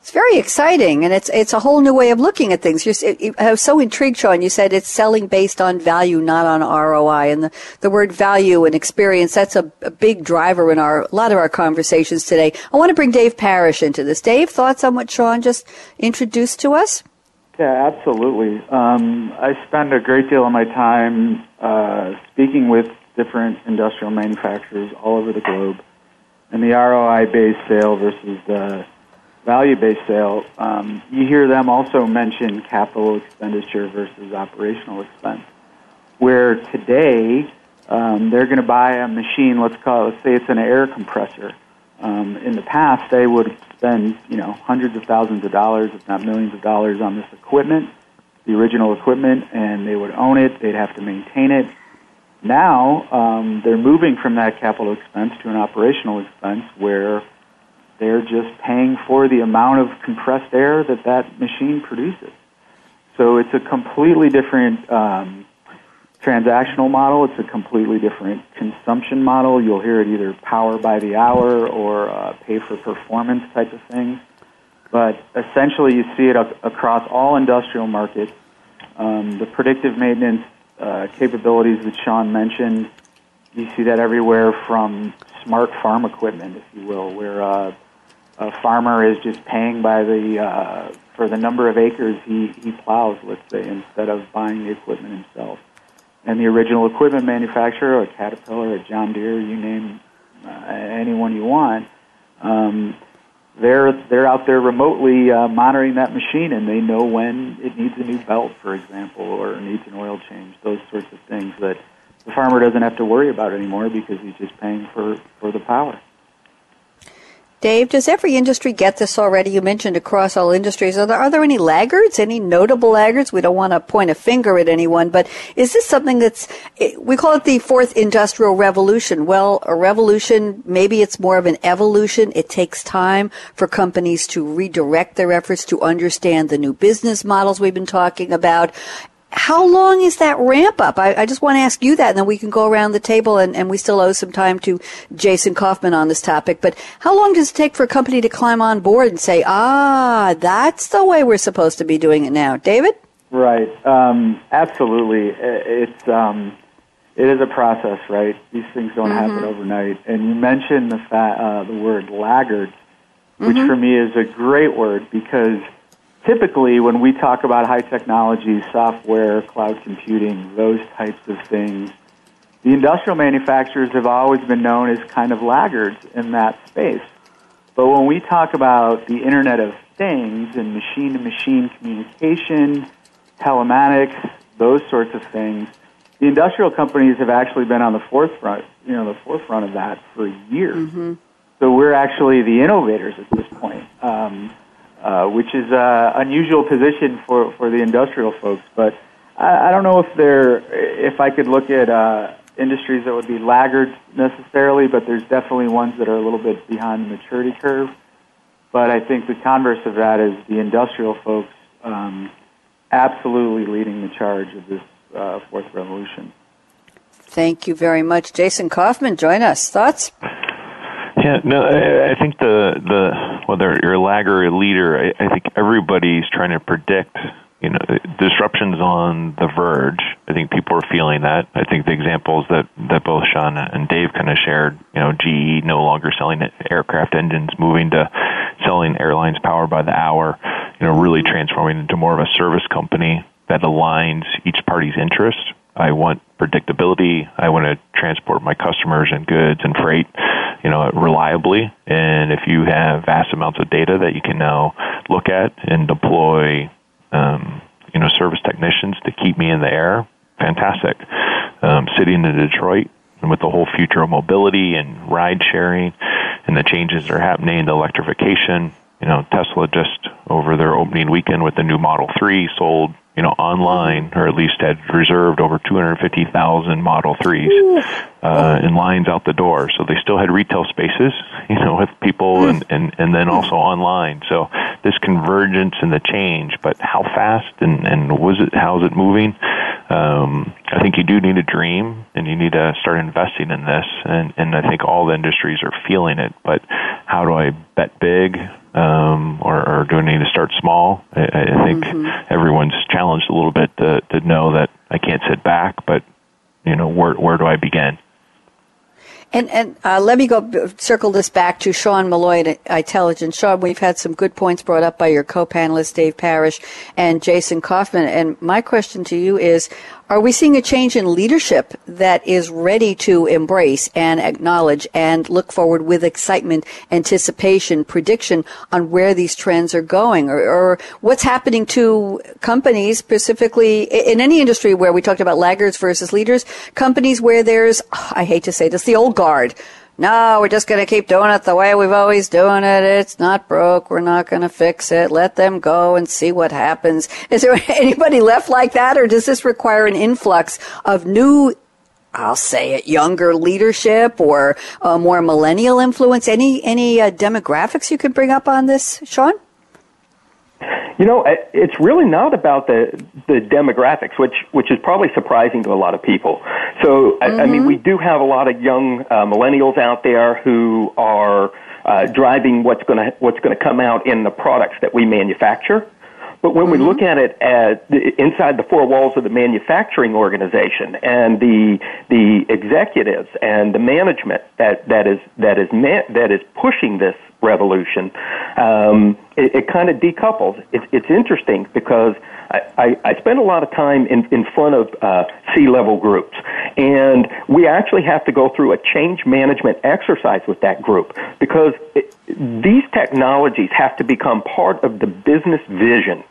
It's very exciting, and it's it's a whole new way of looking at things. You're, I was so intrigued, Sean. You said it's selling based on value, not on ROI, and the, the word value and experience that's a, a big driver in our a lot of our conversations today. I want to bring Dave Parrish into this. Dave, thoughts on what Sean just introduced to us? Yeah, absolutely. Um, I spend a great deal of my time uh, speaking with different industrial manufacturers all over the globe, and the ROI-based sale versus the value-based sale, um, you hear them also mention capital expenditure versus operational expense. Where today um, they're going to buy a machine, let's call it, let's say it's an air compressor. Um, in the past, they would spend you know hundreds of thousands of dollars, if not millions of dollars, on this equipment, the original equipment and they would own it. They'd have to maintain it. Now um, they're moving from that capital expense to an operational expense where they're just paying for the amount of compressed air that that machine produces. So it's a completely different um, transactional model. It's a completely different consumption model. You'll hear it either power by the hour or uh, pay for performance type of things. But essentially, you see it across all industrial markets. Um, the predictive maintenance uh, capabilities that Sean mentioned, you see that everywhere from smart farm equipment, if you will, where uh, a farmer is just paying by the uh, for the number of acres he, he plows, let's say, instead of buying the equipment himself. And the original equipment manufacturer, a Caterpillar, a John Deere, you name uh, anyone you want, um, they're they're out there remotely uh, monitoring that machine, and they know when it needs a new belt, for example, or needs an oil change. Those sorts of things that the farmer doesn't have to worry about anymore because he's just paying for for the power. Dave, does every industry get this already? You mentioned across all industries. Are there, are there any laggards, any notable laggards? We don't want to point a finger at anyone, but is this something that's, eh, we call it the fourth industrial revolution. Well, a revolution, maybe it's more of an evolution. It takes time for companies to redirect their efforts to understand the new business models we've been talking about how long is that ramp up? I, I, just want to ask you that, and then we can go around the table, and, and we still owe some time to Jason Coffman on this topic. But how long does it take for a company to climb on board and say, ah, that's the way we're supposed to be doing it now? David? Right. Um, absolutely. It's um, it is a process, right? These things don't mm-hmm. happen overnight. And you mentioned the fa- uh, the word laggard, which mm-hmm. for me is a great word because typically when we talk about high technology, software, cloud computing, those types of things, the industrial manufacturers have always been known as kind of laggards in that space. But when we talk about the Internet of Things and machine to machine communication, telematics, those sorts of things, the industrial companies have actually been on the forefront, you know, the forefront of that for years. Mm-hmm. So we're actually the innovators at this point. Um, uh, which is an unusual position for, for the industrial folks. But I, I don't know if they're if I could look at uh, industries that would be laggards necessarily, but there's definitely ones that are a little bit behind the maturity curve. But I think the converse of that is the industrial folks um, absolutely leading the charge of this uh, fourth revolution. Thank you very much, Jason Coffman. Join us. Thoughts? Yeah, no, I think the the whether you're a lagger or a leader, I, I think everybody's trying to predict you know disruptions on the verge. I think people are feeling that. I think the examples that that both Sean and Dave kind of shared, you know, GE no longer selling aircraft engines, moving to selling airlines power by the hour, you know, really transforming into more of a service company that aligns each party's interest. I want predictability. I want to transport my customers and goods and freight you know, reliably. And if you have vast amounts of data that you can now look at and deploy, um, you know, service technicians to keep me in the air, fantastic. Um, sitting in Detroit and with the whole future of mobility and ride sharing and the changes that are happening, the electrification, you know, Tesla just over their opening weekend with the new Model 3 sold you know, online, or at least had reserved over 250,000 Model 3s uh, in lines out the door. So they still had retail spaces, you know, with people and, and, and then also online. So this convergence and the change, but how fast and, and was it, how's it moving? Um, I think you do need a dream and you need to start investing in this. And, and I think all the industries are feeling it. But how do I bet big? Um, or, or do I need to start small? I, I think mm-hmm. everyone's challenged a little bit to, to know that I can't sit back, but you know where where do I begin? And, and uh, let me go circle this back to Sean Molloy at itelligence. Sean, we've had some good points brought up by your co-panelists, Dave Parrish and Jason Kaufman. And my question to you is, are we seeing a change in leadership that is ready to embrace and acknowledge and look forward with excitement, anticipation, prediction on where these trends are going? Or, or what's happening to companies, specifically in any industry where we talked about laggards versus leaders, companies where there's, I hate to say this, the old guard no, we're just going to keep doing it the way we've always doing it. It's not broke. We're not going to fix it. Let them go and see what happens. Is there anybody left like that, or does this require an influx of new I'll say it, younger leadership or uh, more millennial influence? Any any uh, demographics you could bring up on this, Sean? You know, it's really not about the the demographics, which which is probably surprising to a lot of people. So, mm-hmm. I, I, mean, mm-hmm. we do have a lot of young uh, millennials out there who are uh, driving what's going to what's going to come out in the products that we manufacture. But when mm-hmm. we look at it at the, inside the four walls of the manufacturing organization and the the executives and the management that that is that is man, that is pushing this revolution, um, it, it kind of decouples. It's, it's interesting because I, I, I spend a lot of time in, in front of uh, C-level groups, and we actually have to go through a change management exercise with that group because it, these technologies have to become part of the business vision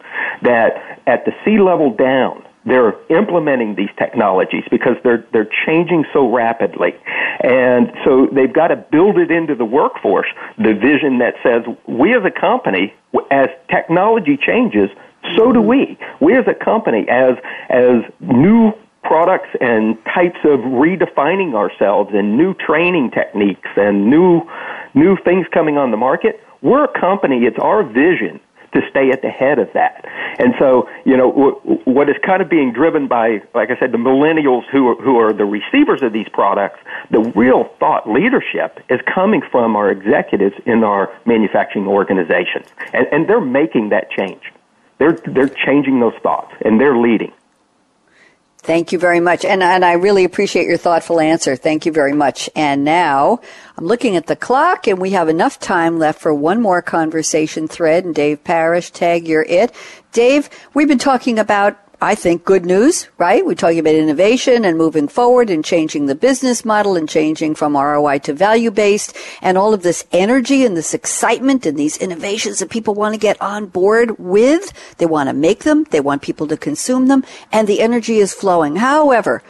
that at the C-level down, they're implementing these technologies because they're they're changing so rapidly. And so they've got to build it into the workforce the vision that says we as a company as technology changes so do we. We as a company as as new products and types of redefining ourselves and new training techniques and new new things coming on the market we're a company it's our vision to stay at the head of that. And so, you know, w- what is kind of being driven by, like I said, the millennials who are, who are the receivers of these products, the real thought leadership is coming from our executives in our manufacturing organizations. And, and they're making that change. They're, they're changing those thoughts and they're leading. Thank you very much. And, and I really appreciate your thoughtful answer. Thank you very much. And now I'm looking at the clock and we have enough time left for one more conversation thread. And Dave Parrish, tag, you're it. Dave, we've been talking about I think, good news, right? We're talking about innovation and moving forward and changing the business model and changing from ROI to value based and all of this energy and this excitement and these innovations that people want to get on board with. They want to make them. They want people to consume them and the energy is flowing. However,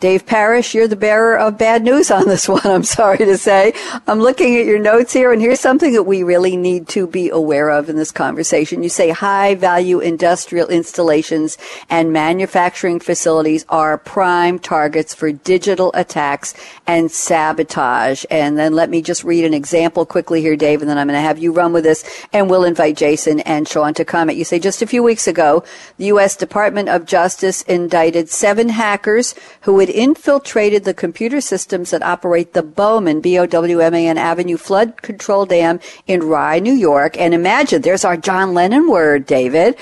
Dave Parrish, you're the bearer of bad news on this one, I'm sorry to say. I'm looking at your notes here, and here's something that we really need to be aware of in this conversation. You say high value industrial installations and manufacturing facilities are prime targets for digital attacks and sabotage. And then let me just read an example quickly here, Dave, and then I'm going to have you run with this, and we'll invite Jason and Sean to comment. You say just a few weeks ago, the U.S. Department of Justice indicted seven hackers who had infiltrated the computer systems that operate the Bowman, B-O-W-M-A-N Avenue Flood Control Dam in Rye, New York. And imagine, there's our John Lennon word, David.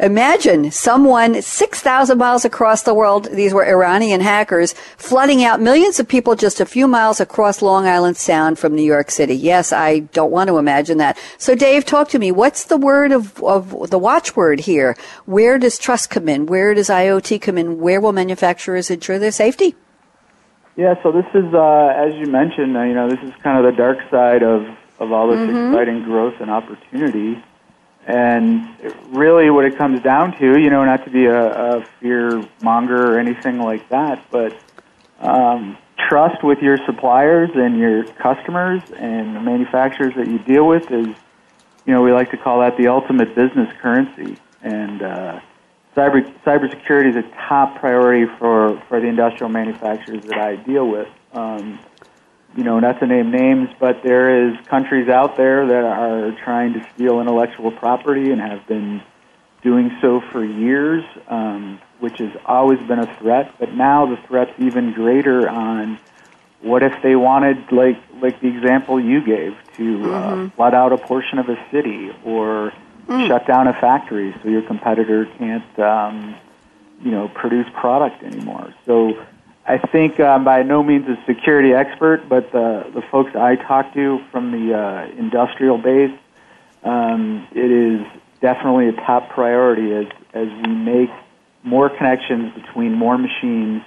Imagine someone 6,000 miles across the world, these were Iranian hackers, flooding out millions of people just a few miles across Long Island Sound from New York City. Yes, I don't want to imagine that. So Dave, talk to me. What's the word of, of the watchword here? Where does trust come in? Where does IoT come in? Where will manufacturers ensure their safety? Safety? Yeah, so this is, uh, as you mentioned, uh, you know, this is kind of the dark side of, of all this mm-hmm. exciting growth and opportunity. And really, what it comes down to, you know, not to be a, a fear monger or anything like that, but um, trust with your suppliers and your customers and the manufacturers that you deal with is, you know, we like to call that the ultimate business currency. And uh, cyber cybersecurity is a top priority for, for the industrial manufacturers that I deal with. Um, you know, not to name names, but there is countries out there that are trying to steal intellectual property and have been doing so for years, um, which has always been a threat. But now the threat's even greater on what if they wanted, like like the example you gave, to uh, mm-hmm. uh, flood out a portion of a city or mm. shut down a factory so your competitor can't, um, you know, produce product anymore. So I think um, by no means a security expert, but the, the folks I talk to from the uh, industrial base, um, it is definitely a top priority as, as we make more connections between more machines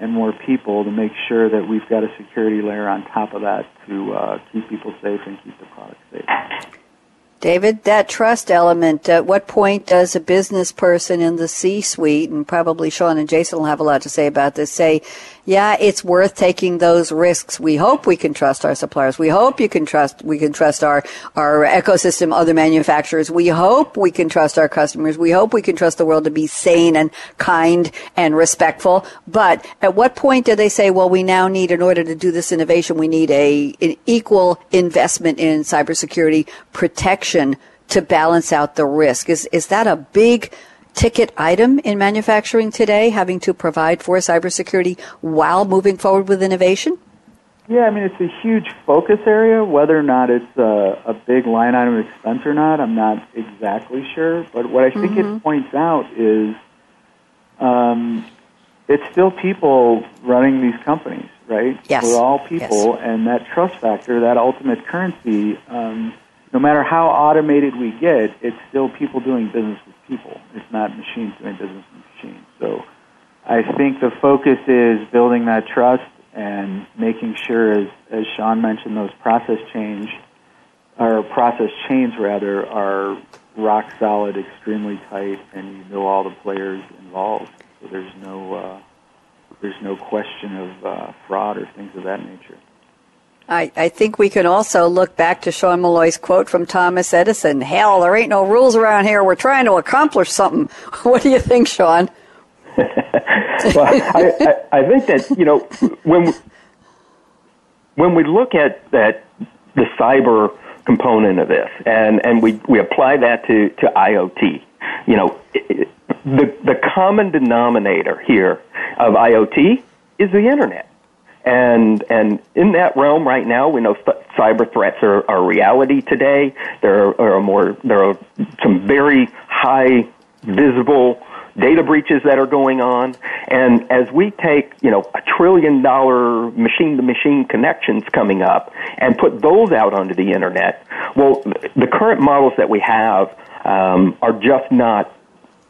and more people to make sure that we've got a security layer on top of that to uh, keep people safe and keep the product safe. David, that trust element, at what point does a business person in the C suite, and probably Sean and Jason will have a lot to say about this, say, yeah, it's worth taking those risks. We hope we can trust our suppliers. We hope you can trust, we can trust our, our ecosystem, other manufacturers. We hope we can trust our customers. We hope we can trust the world to be sane and kind and respectful. But at what point do they say, well, we now need, in order to do this innovation, we need a, an equal investment in cybersecurity protection to balance out the risk? Is, is that a big, ticket item in manufacturing today, having to provide for cybersecurity while moving forward with innovation? Yeah, I mean, it's a huge focus area. Whether or not it's a, a big line item expense or not, I'm not exactly sure. But what I think mm-hmm. it points out is um, it's still people running these companies, right? Yes. We're all people, yes. and that trust factor, that ultimate currency, um, no matter how automated we get, it's still people doing business with people. It's not machines doing business with machines. So I think the focus is building that trust and making sure, as, as Sean mentioned, those process change or process chains rather are rock solid, extremely tight, and you know all the players involved. So there's no uh, there's no question of uh, fraud or things of that nature. I, I think we can also look back to Sean Molloy's quote from Thomas Edison Hell, there ain't no rules around here. We're trying to accomplish something. What do you think, Sean? well, I, I, I think that, you know, when, when we look at that, the cyber component of this, and, and we, we apply that to, to IoT, you know, the, the common denominator here of IoT is the internet. And and in that realm right now, we know cyber threats are, are reality today. There are, more there are some very high visible data breaches that are going on. And as we take, you know, a trillion dollar machine to machine connections coming up and put those out onto the internet, well, the current models that we have um, are just not,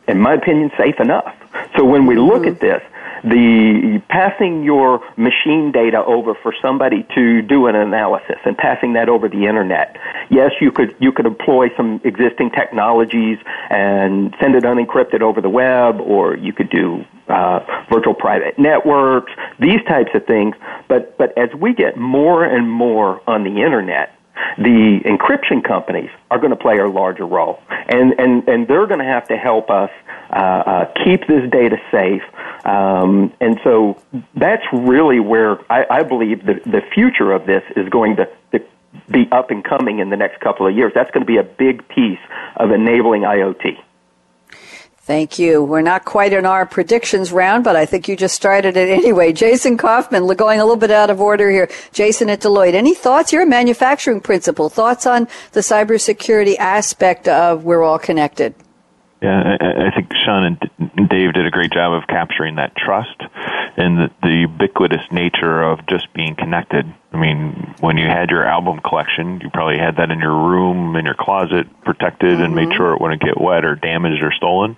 in my opinion, safe enough. So when we look mm-hmm. at this, the passing your machine data over for somebody to do an analysis and passing that over the internet. Yes, you could you could employ some existing technologies and send it unencrypted over the web, or you could do uh, virtual private networks, these types of things. But but as we get more and more on the internet, the encryption companies are going to play a larger role, and and and they're going to have to help us uh, uh, keep this data safe. Um, and so that's really where I, I believe the the future of this is going to, to be up and coming in the next couple of years. That's going to be a big piece of enabling IoT. Thank you. We're not quite in our predictions round, but I think you just started it anyway. Jason Coffman, going a little bit out of order here. Jason at Deloitte. Any thoughts? You're a manufacturing principal. Thoughts on the cybersecurity aspect of we're all connected? Yeah, I, I think Sean and Dave did a great job of capturing that trust and the, the ubiquitous nature of just being connected. I mean, when you had your album collection, you probably had that in your room, in your closet, protected, mm-hmm. and made sure it wouldn't get wet or damaged or stolen.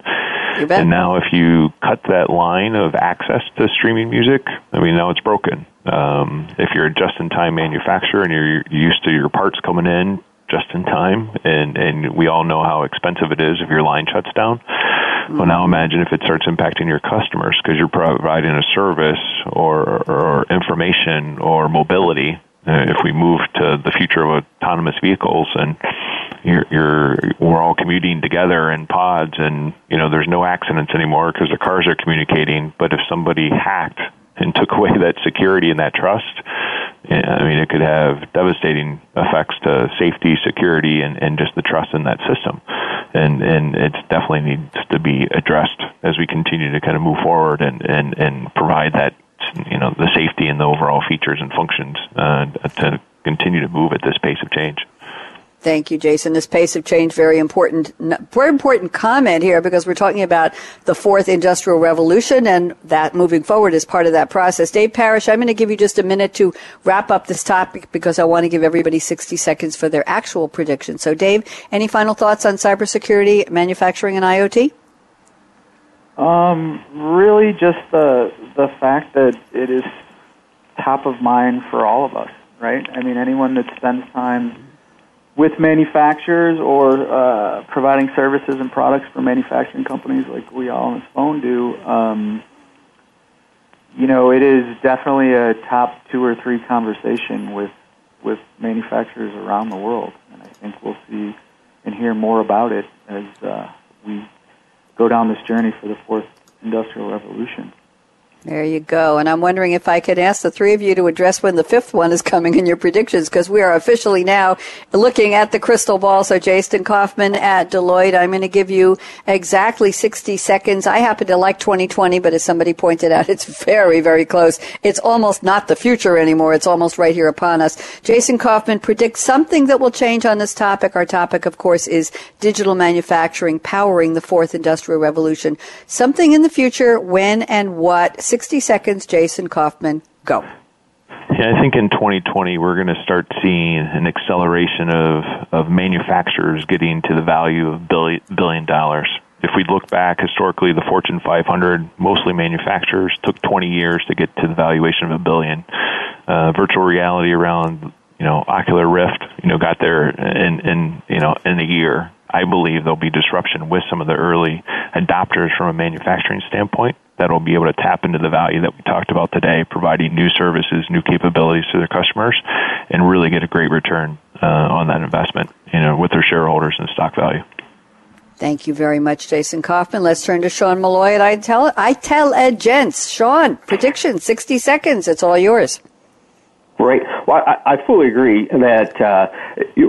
And now, if you cut that line of access to streaming music, I mean, now it's broken. Um, if you're a just-in-time manufacturer and you're used to your parts coming in just in time, and and we all know how expensive it is if your line shuts down. Mm-hmm. Well, now imagine if it starts impacting your customers because you're providing a service or, or information or mobility. Uh, if we move to the future of autonomous vehicles and you're, you're we're all commuting together in pods and you know there's no accidents anymore because the cars are communicating but if somebody hacked and took away that security and that trust, I mean, it could have devastating effects to safety, security, and, and just the trust in that system. And and it definitely needs to be addressed as we continue to kind of move forward and and and provide that you know the safety and the overall features and functions uh, to continue to move at this pace of change. Thank you, Jason. This pace of change, very important, very important comment here because we're talking about the fourth industrial revolution and that moving forward is part of that process. Dave Parrish, I'm going to give you just a minute to wrap up this topic because I want to give everybody 60 seconds for their actual prediction. So, Dave, any final thoughts on cybersecurity, manufacturing, and IoT? Um, really, just the the fact that it is top of mind for all of us, right? I mean, anyone that spends time with manufacturers or uh, providing services and products for manufacturing companies like we all on this phone do, um, you know, it is definitely a top two or three conversation with with manufacturers around the world, and I think we'll see and hear more about it as uh, we go down this journey for the fourth industrial revolution. There you go. And I'm wondering if I could ask the three of you to address when the fifth one is coming in your predictions, because we are officially now looking at the crystal ball. So Jason Coffman at Deloitte, I'm going to give you exactly 60 seconds. I happen to like 2020, but as somebody pointed out, it's very, very close. It's almost not the future anymore. It's almost right here upon us. Jason Coffman predicts something that will change on this topic. Our topic, of course, is digital manufacturing powering the fourth industrial revolution. Something in the future, when and what? 60 seconds, Jason Coffman, go. Yeah, I think in 2020 we're going to start seeing an acceleration of, of manufacturers getting to the value of billion, billion dollars. If we look back historically, the Fortune 500, mostly manufacturers, took 20 years to get to the valuation of a billion. Uh, virtual reality around, you know, Oculus Rift, you know, got there in, in, you know, in a year. I believe there'll be disruption with some of the early adopters from a manufacturing standpoint that'll be able to tap into the value that we talked about today, providing new services, new capabilities to their customers, and really get a great return uh, on that investment, you know, with their shareholders and stock value. Thank you very much, Jason Coffman. Let's turn to Sean Molloy at I Tell itelligence. Sean, prediction, 60 seconds. It's all yours. Right. Well, I, I fully agree that uh,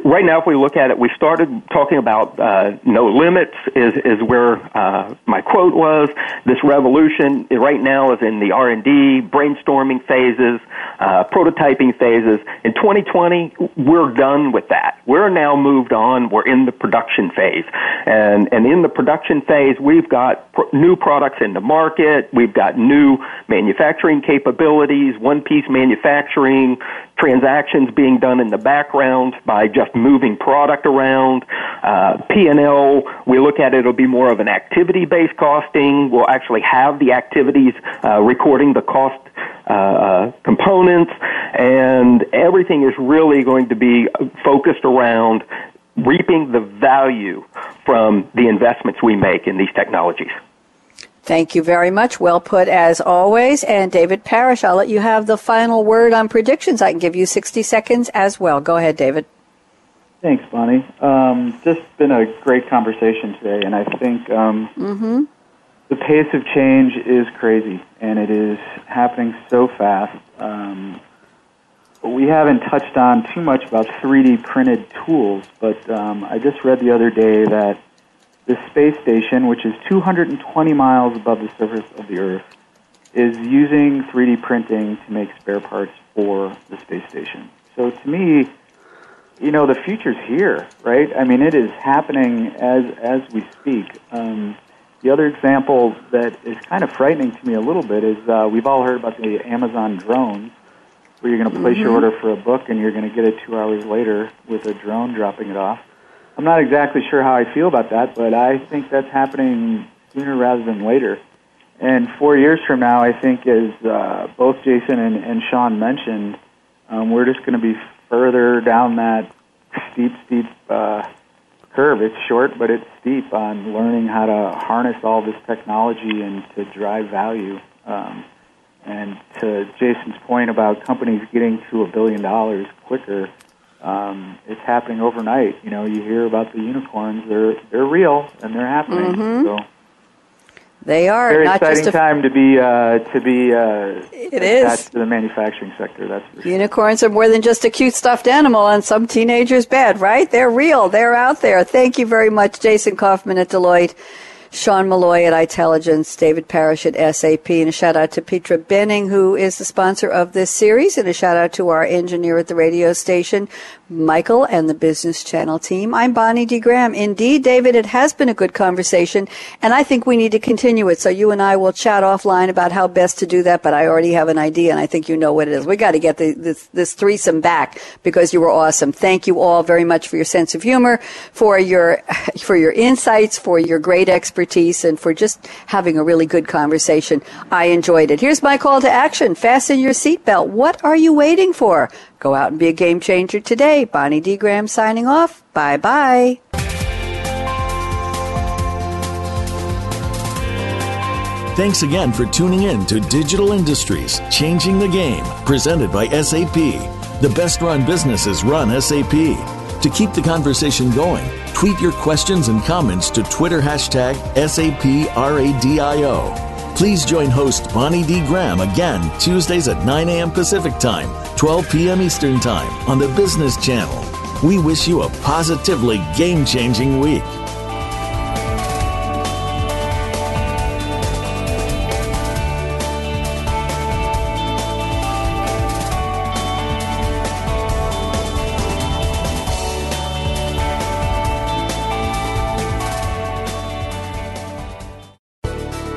right now, if we look at it, we started talking about uh, no limits is is where uh, my quote was. This revolution right now is in the R and D, brainstorming phases, uh, prototyping phases. In 2020, we're done with that. We're now moved on. We're in the production phase, and and in the production phase, we've got pr- new products in the market. We've got new manufacturing capabilities, one piece manufacturing transactions being done in the background by just moving product around. Uh, P&L, we look at it, it'll be more of an activity-based costing. We'll actually have the activities uh, recording the cost uh, uh components, and everything is really going to be focused around reaping the value from the investments we make in these technologies. Thank you very much. Well put as always. And David Parrish, I'll let you have the final word on predictions. I can give you 60 seconds as well. Go ahead, David. Thanks, Bonnie. Um, just been a great conversation today, and I think um, mm-hmm. the pace of change is crazy, and it is happening so fast. Um, we haven't touched on too much about 3D printed tools, but um, I just read the other day that the space station, which is 220 miles above the surface of the Earth, is using 3D printing to make spare parts for the space station. So to me, you know, the future's here, right? I mean, it is happening as as we speak. Um, the other example that is kind of frightening to me a little bit is uh, we've all heard about the Amazon drones, where you're going to place mm-hmm. your order for a book and you're going to get it two hours later with a drone dropping it off. I'm not exactly sure how I feel about that, but I think that's happening sooner rather than later. And four years from now, I think, as uh, both Jason and, and Sean mentioned, um, we're just going to be further down that steep, steep uh, curve. It's short, but it's steep on learning how to harness all this technology and to drive value. Um, and to Jason's point about companies getting to a billion dollars quicker, um, it's happening overnight. You know, you hear about the unicorns; they're they're real and they're happening. Mm-hmm. So they are very not exciting time to be uh, to be uh, it attached is. to the manufacturing sector. That's sure. unicorns are more than just a cute stuffed animal on some teenager's bed, right? They're real. They're out there. Thank you very much, Jason Coffman at Deloitte. Sean Molloy at itelligence, David Parrish at SAP, and a shout out to Petra Benning, who is the sponsor of this series, and a shout out to our engineer at the radio station, Michael, and the Business Channel team. I'm Bonnie D. Graham. Indeed, David, it has been a good conversation, and I think we need to continue it. So you and I will chat offline about how best to do that, but I already have an idea, and I think you know what it is. We got to get the, this, this threesome back because you were awesome. Thank you all very much for your sense of humor, for your, for your insights, for your great expertise expertise and for just having a really good conversation. I enjoyed it. Here's my call to action. Fasten your seatbelt. What are you waiting for? Go out and be a game changer today. Bonnie D. Graham signing off. Bye bye. Thanks again for tuning in to Digital Industries Changing the Game, presented by SAP. The best run businesses run SAP. To keep the conversation going, tweet your questions and comments to Twitter hashtag SAPRADIO. Please join host Bonnie D. Graham again Tuesdays at 9 a.m. Pacific Time, 12 p.m. Eastern Time on the Business Channel. We wish you a positively game changing week.